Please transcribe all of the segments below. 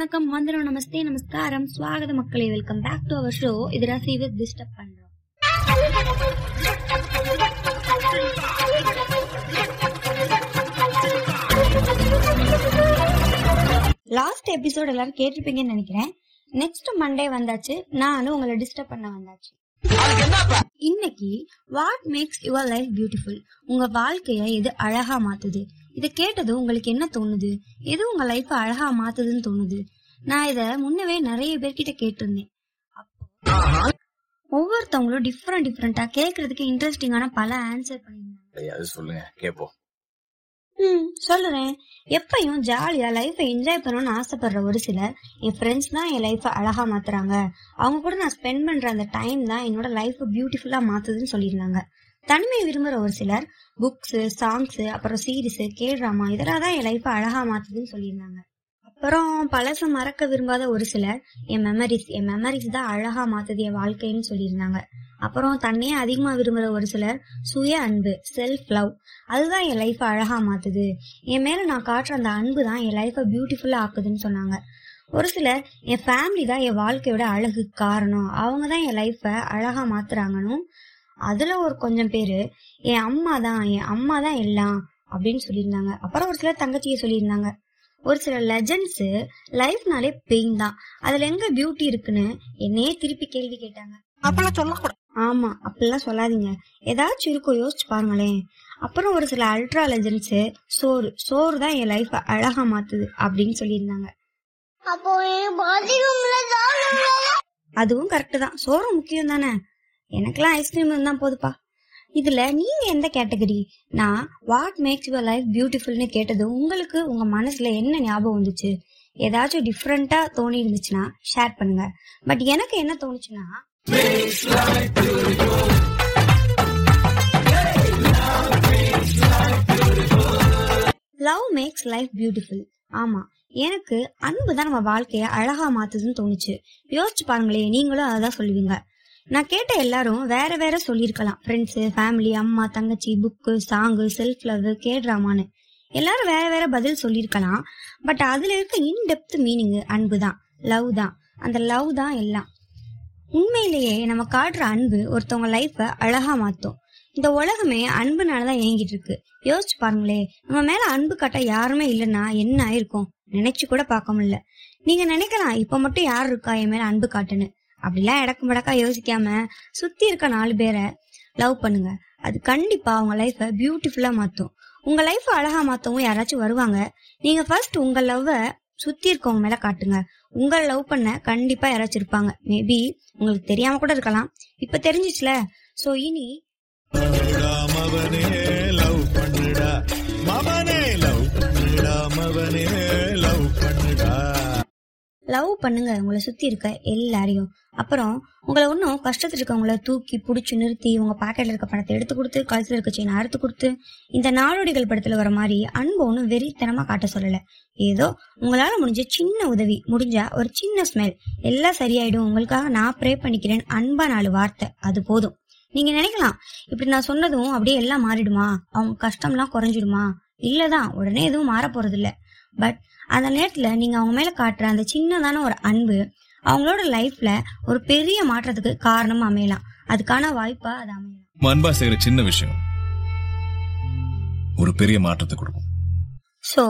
வணக்கம் வந்தனம் நமஸ்தே நமஸ்காரம். ஸ்வாகத மக்களே welcome back to our show இது ரசி வித் டிஸ்டர்ப் பண்றோம். லாஸ்ட் எபிசோட் எல்லாரும் கேட்டிருப்பீங்கன்னு நினைக்கிறேன். நெக்ஸ்ட் மண்டே வந்தாச்சு. நானும் உங்களை டிஸ்டர்ப் பண்ண வந்தாச்சு. இன்னைக்கு what makes your life beautiful உங்க வாழ்க்கைய எது அழகா மாத்துது? இத கேட்டது உங்களுக்கு என்ன தோணுது? எது உங்க லைஃப் அழகா மாத்துதுன்னு தோணுது. நான் இத முன்னவே நிறைய பேர்கிட்ட கேட்டிருந்தேன். ஒவ்வொருத்தவங்களும் டிஃப்ரெண்ட் டிஃப்ரெண்டா கேக்குறதுக்கு இன்ட்ரெஸ்டிங்கான பல ஆன்சர் பண்ணிருந்தாங்க சொல்லுங்க. கேப்போம். ம் சொல்லுறேன். எப்பயும் ஜாலியாக லைஃப்பை என்ஜாய் பண்ணணும்னு ஆசைப்படுற ஒரு சிலர் என் ஃப்ரெண்ட்ஸ் தான் என் லைஃப்பை அழகாக மாற்றுறாங்க அவங்க கூட நான் ஸ்பெண்ட் பண்ணுற அந்த டைம் தான் என்னோட லைஃப்பை பியூட்டிஃபுல்லாக மாற்றுதுன்னு சொல்லியிருந்தாங்க. தனிமை விரும்புகிற ஒரு சிலர் புக்ஸு சாங்ஸு அப்புறம் சீரிஸ் கேட்ராமா இதெல்லாம் தான் என் லைஃப்பை அழகாக மாற்றுதுன்னு சொல்லியிருந்தாங்க. அப்புறம் பழச மறக்க விரும்பாத ஒரு சிலர் என் மெமரிஸ் என் மெமரிஸ் தான் அழகாக மாற்றுது என் வாழ்க்கைன்னு சொல்லியிருந்தாங்க. அப்புறம் தன்னையே அதிகமாக விரும்புகிற ஒரு சிலர் சுய அன்பு செல்ஃப் லவ் அதுதான் என் லைஃப்பை அழகாக மாற்றுது என் மேலே நான் காட்டுற அந்த அன்பு தான் என் லைஃப்பை பியூட்டிஃபுல்லாக ஆக்குதுன்னு சொன்னாங்க. ஒரு சிலர் என் ஃபேமிலி தான் என் வாழ்க்கையோட அழகு காரணம். அவங்க தான் என் லைஃப்பை அழகாக மாற்றுறாங்கன்னு அதில் ஒரு கொஞ்சம் பேர் என் அம்மா தான் என் அம்மா தான் எல்லாம் அப்படின்னு சொல்லியிருந்தாங்க. அப்புறம் ஒரு சிலர் தங்கச்சியை சொல்லியிருந்தாங்க. ஒரு சில லெஜண்ட்ஸு லைஃப்னாலே பெயின் தான். அதில் எங்கே பியூட்டி இருக்குன்னு என்னையே திருப்பி கேள்வி கேட்டாங்க. அப்பெல்லாம் சொல்லக்கூடாது. ஆமா அப்படிலாம் சொல்லாதீங்க. ஏதாச்சும் இருக்கும் யோசிச்சு பாருங்களேன். அப்புறம் ஒரு சில அல்ட்ரா லெஜண்ட்ஸ் சோறு சோறு தான் என் லைஃப் அழகா மாத்துது அப்படின்னு சொல்லியிருந்தாங்க. அதுவும் கரெக்ட் தான். சோறு முக்கியம் தானே? எனக்கெல்லாம் ஐஸ்கிரீம் இருந்தா போதுப்பா. இதுல நீங்க எந்த கேட்டகரி நான் வாட் மேக்ஸ் யுவர் லைஃப் பியூட்டிஃபுல்னு கேட்டது உங்களுக்கு உங்க மனசுல என்ன ஞாபகம் வந்துச்சு? ஏதாச்சும் டிஃப்ரெண்டா தோணி இருந்துச்சுன்னா ஷேர் பண்ணுங்க. பட் எனக்கு என்ன தோணுச்சுன்னா லவ் மேக்ஸ் லைஃப் பியூட்டிஃபுல் ஆமா எனக்கு அன்பு தான் நம்ம வாழ்க்கைய அழகா மாத்துதுன்னு தோணுச்சு. யோசிச்சு பாருங்களேன் நீங்களும் அதான் சொல்லுவீங்க. நான் கேட்ட எல்லாரும் வேற வேற சொல்லியிருக்கலாம். ஃப்ரெண்ட்ஸு ஃபேமிலி அம்மா தங்கச்சி புக்கு சாங்கு செல்ஃப் லவ் கேட்ராமான்னு எல்லாரும் வேற வேற பதில் சொல்லியிருக்கலாம். பட் அதுல இருக்க இன்டெப்த் மீனிங் அன்பு தான் லவ் தான். அந்த லவ் தான் எல்லாம். உண்மையிலேயே நம்ம காட்டுற அன்பு ஒருத்தவங்க லைஃப்பை அழகா மாத்தும். இந்த உலகமே அன்புனாலதான் இயங்கிட்டு இருக்கு. யோசிச்சு பாருங்களே நம்ம மேல அன்பு காட்ட யாருமே இல்லைன்னா என்ன ஆயிருக்கும்? நினைச்சு கூட பார்க்க முடியல. நீங்க நினைக்கலாம் இப்ப மட்டும் யார் இருக்கா என் மேல அன்பு காட்டுன்னு? அப்படிலாம் இடக்கு மடக்கா யோசிக்காம சுத்தி இருக்க நாலு பேரை லவ் பண்ணுங்க. அது கண்டிப்பா உங்க லைஃப பியூட்டிஃபுல்லா மாத்தும். உங்க லைஃப் அழகா மாத்தவும் யாராச்சும் வருவாங்க. நீங்க ஃபர்ஸ்ட் உங்க லவ்வை சுத்தி இருக்கவங்க மேல காட்டுங்க. உங்களை லவ் பண்ண கண்டிப்பா யாராச்சும் இருப்பாங்க. மேபி உங்களுக்கு தெரியாம கூட இருக்கலாம். இப்ப தெரிஞ்சிச்சுல. சோ இனி மவனே லவ் பண்ணுடா மவனே லவ் பண்ணுடா மவனே. லவ் பண்ணுங்க. உங்களை சுத்தி இருக்க எல்லாரையும். அப்புறம் உங்களை ஒன்றும் கஷ்டத்தில் இருக்கவங்கள தூக்கி பிடிச்சி நிறுத்தி உங்கள் பாக்கெட்டில் இருக்க பணத்தை எடுத்து கொடுத்து கழுத்தில் இருக்க செயின் அறுத்து கொடுத்து இந்த நாடோடிகள் படத்தில் வர மாதிரி அன்பு ஒன்றும் வெறித்தனமாக காட்ட சொல்லலை. ஏதோ உங்களால் முடிஞ்ச சின்ன உதவி முடிஞ்சா ஒரு சின்ன ஸ்மெல் எல்லாம் சரியாயிடும். உங்களுக்காக நான் ப்ரே பண்ணிக்கிறேன். அன்பா நாலு வார்த்தை. அது போதும். நீங்க நினைக்கலாம். இப்படி நான் சொன்னதும் அப்படியே எல்லாம் மாறிடுமா? அவங்க கஷ்டம்லாம் குறைஞ்சிடுமா? இல்லதான் உடனே எதுவும் மாற போறது இல்ல பட் அந்த நேரத்துல நீங்க அவங்க மேல காட்டுற அந்த சின்னதான ஒரு அன்பு அவங்களோட லைஃப்ல ஒரு பெரிய மாற்றத்துக்கு காரணமா அமையலாம். அதுக்கான வாய்ப்பா அது அமையலாம். அன்பா செய்யற சின்ன விஷயம் ஒரு பெரிய மாற்றத்தை கொடுக்கும். சோ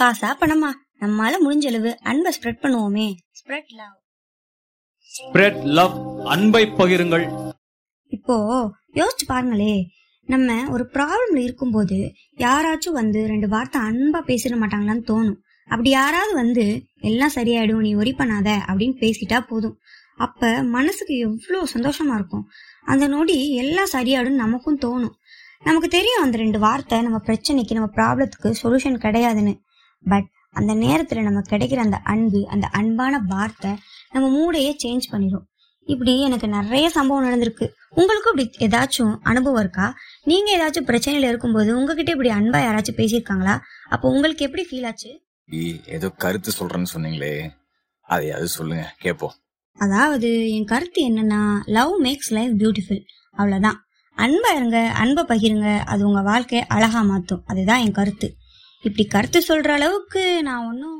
காசா பணமா? நம்மால முடிஞ்ச அளவு அன்பை ஸ்ப்ரெட் பண்ணுவோமே. ஸ்ப்ரெட் லவ் ஸ்ப்ரெட் லவ் அன்பை பகிருங்கள். இப்போ யோசிச்சு பாருங்களே. நம்ம ஒரு ப்ராப்ளம்ல இருக்கும்போது யாராச்சும் வந்து ரெண்டு வார்த்தை அன்பா பேசிட மாட்டாங்களான்னு தோணும். அப்படி யாராவது வந்து எல்லாம் சரியாயிடும் நீ ஒரி பண்ணாத அப்படின்னு பேசிட்டா போதும். அப்ப மனசுக்கு எவ்வளோ சந்தோஷமா இருக்கும். அந்த நொடி எல்லாம் சரியாயிடும் நமக்கும் தோணும். நமக்கு தெரியும் அந்த ரெண்டு வார்த்தை நம்ம பிரச்சனைக்கு நம்ம ப்ராப்ளத்துக்கு சொல்யூஷன் கிடையாதுன்னு. பட் அந்த நேரத்துல நம்ம கிடைக்கிற அந்த அன்பு அந்த அன்பான வார்த்தை நம்ம மூடையே சேஞ்ச் பண்ணிடும் இப்படி எனக்கு நிறைய சம்பவம் நடந்திருக்கு. உங்களுக்கும் இப்படி ஏதாச்சும் அனுபவம் இருக்கா? நீங்க ஏதாச்சும் பிரச்சனையில இருக்கும்போது உங்ககிட்ட இப்படி அன்பா யாராச்சும் பேசியிருக்காங்களா? அப்போ உங்களுக்கு எப்படி ஃபீல் ஆச்சு? ஏதோ கருத்து சொல்றேன்னு சொன்னீங்களே அதையாவது சொல்லுங்க கேப்போம். அதாவது என் கருத்து என்னன்னா லவ் மேக்ஸ் லைஃப் பியூட்டிஃபுல் அவ்வளவுதான். அன்பா இருங்க அன்பை பகிருங்க அது உங்க வாழ்க்கையை அழகா மாத்தும். அதுதான் என் கருத்து. இப்படி கருத்து சொல்ற அளவுக்கு நான் ஒன்றும்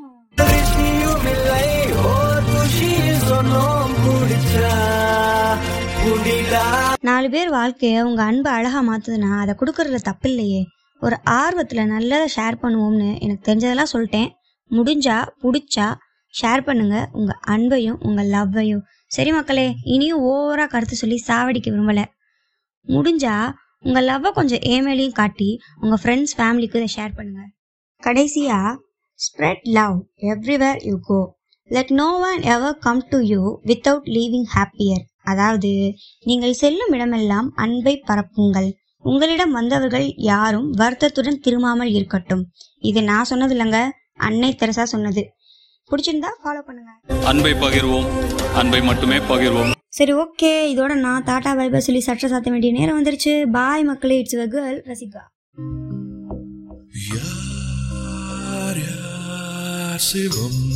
நாலு பேர் வாழ்க்கையை உங்க அன்பு அழகா மாத்துதுன்னா அதை கொடுக்கறதுல தப்பில்லையே. ஒரு ஆர்வத்துல நல்லதை ஷேர் பண்ணுவோம்னு எனக்கு தெரிஞ்சதெல்லாம் சொல்லிட்டேன். முடிஞ்சா பிடிச்சா ஷேர் பண்ணுங்க. உங்க அன்பையும் உங்க லவ்வையும் சரி மக்களே இனியும் ஓவரா கருத்து சொல்லி சாவடிக்க விரும்பல. முடிஞ்சா உங்க லவ்வை கொஞ்சம் ஏமேலையும் காட்டி உங்க ஃப்ரெண்ட்ஸ் ஃபேமிலிக்கு இதை ஷேர் பண்ணுங்க. கடைசியா spread love everywhere you go let no one ever come to you without leaving happier அதாவது நீங்கள் செல்லும் இடமெல்லாம் அன்பை பரப்புங்கள். உங்களிடம் வந்தவர்கள் யாரும் வருத்தத்துடன் திரும்பாமல் இருக்கட்டும். இது நான் சொன்னது இல்லைங்க அன்னை தெரசா சொன்னது. பிடிச்சிருந்தா ஃபாலோ பண்ணுங்க. அன்பை பகிர்வோம் அன்பை மட்டுமே பகிர்வோம். சரி ஓகே இதோட நான் டாடா பைபை சொல்லி சட்ட சாத்த வேண்டிய நேரம் வந்துருச்சு. பாய் மக்களே இட்ஸ் கேர்ள் ரசிகா. சிவம்?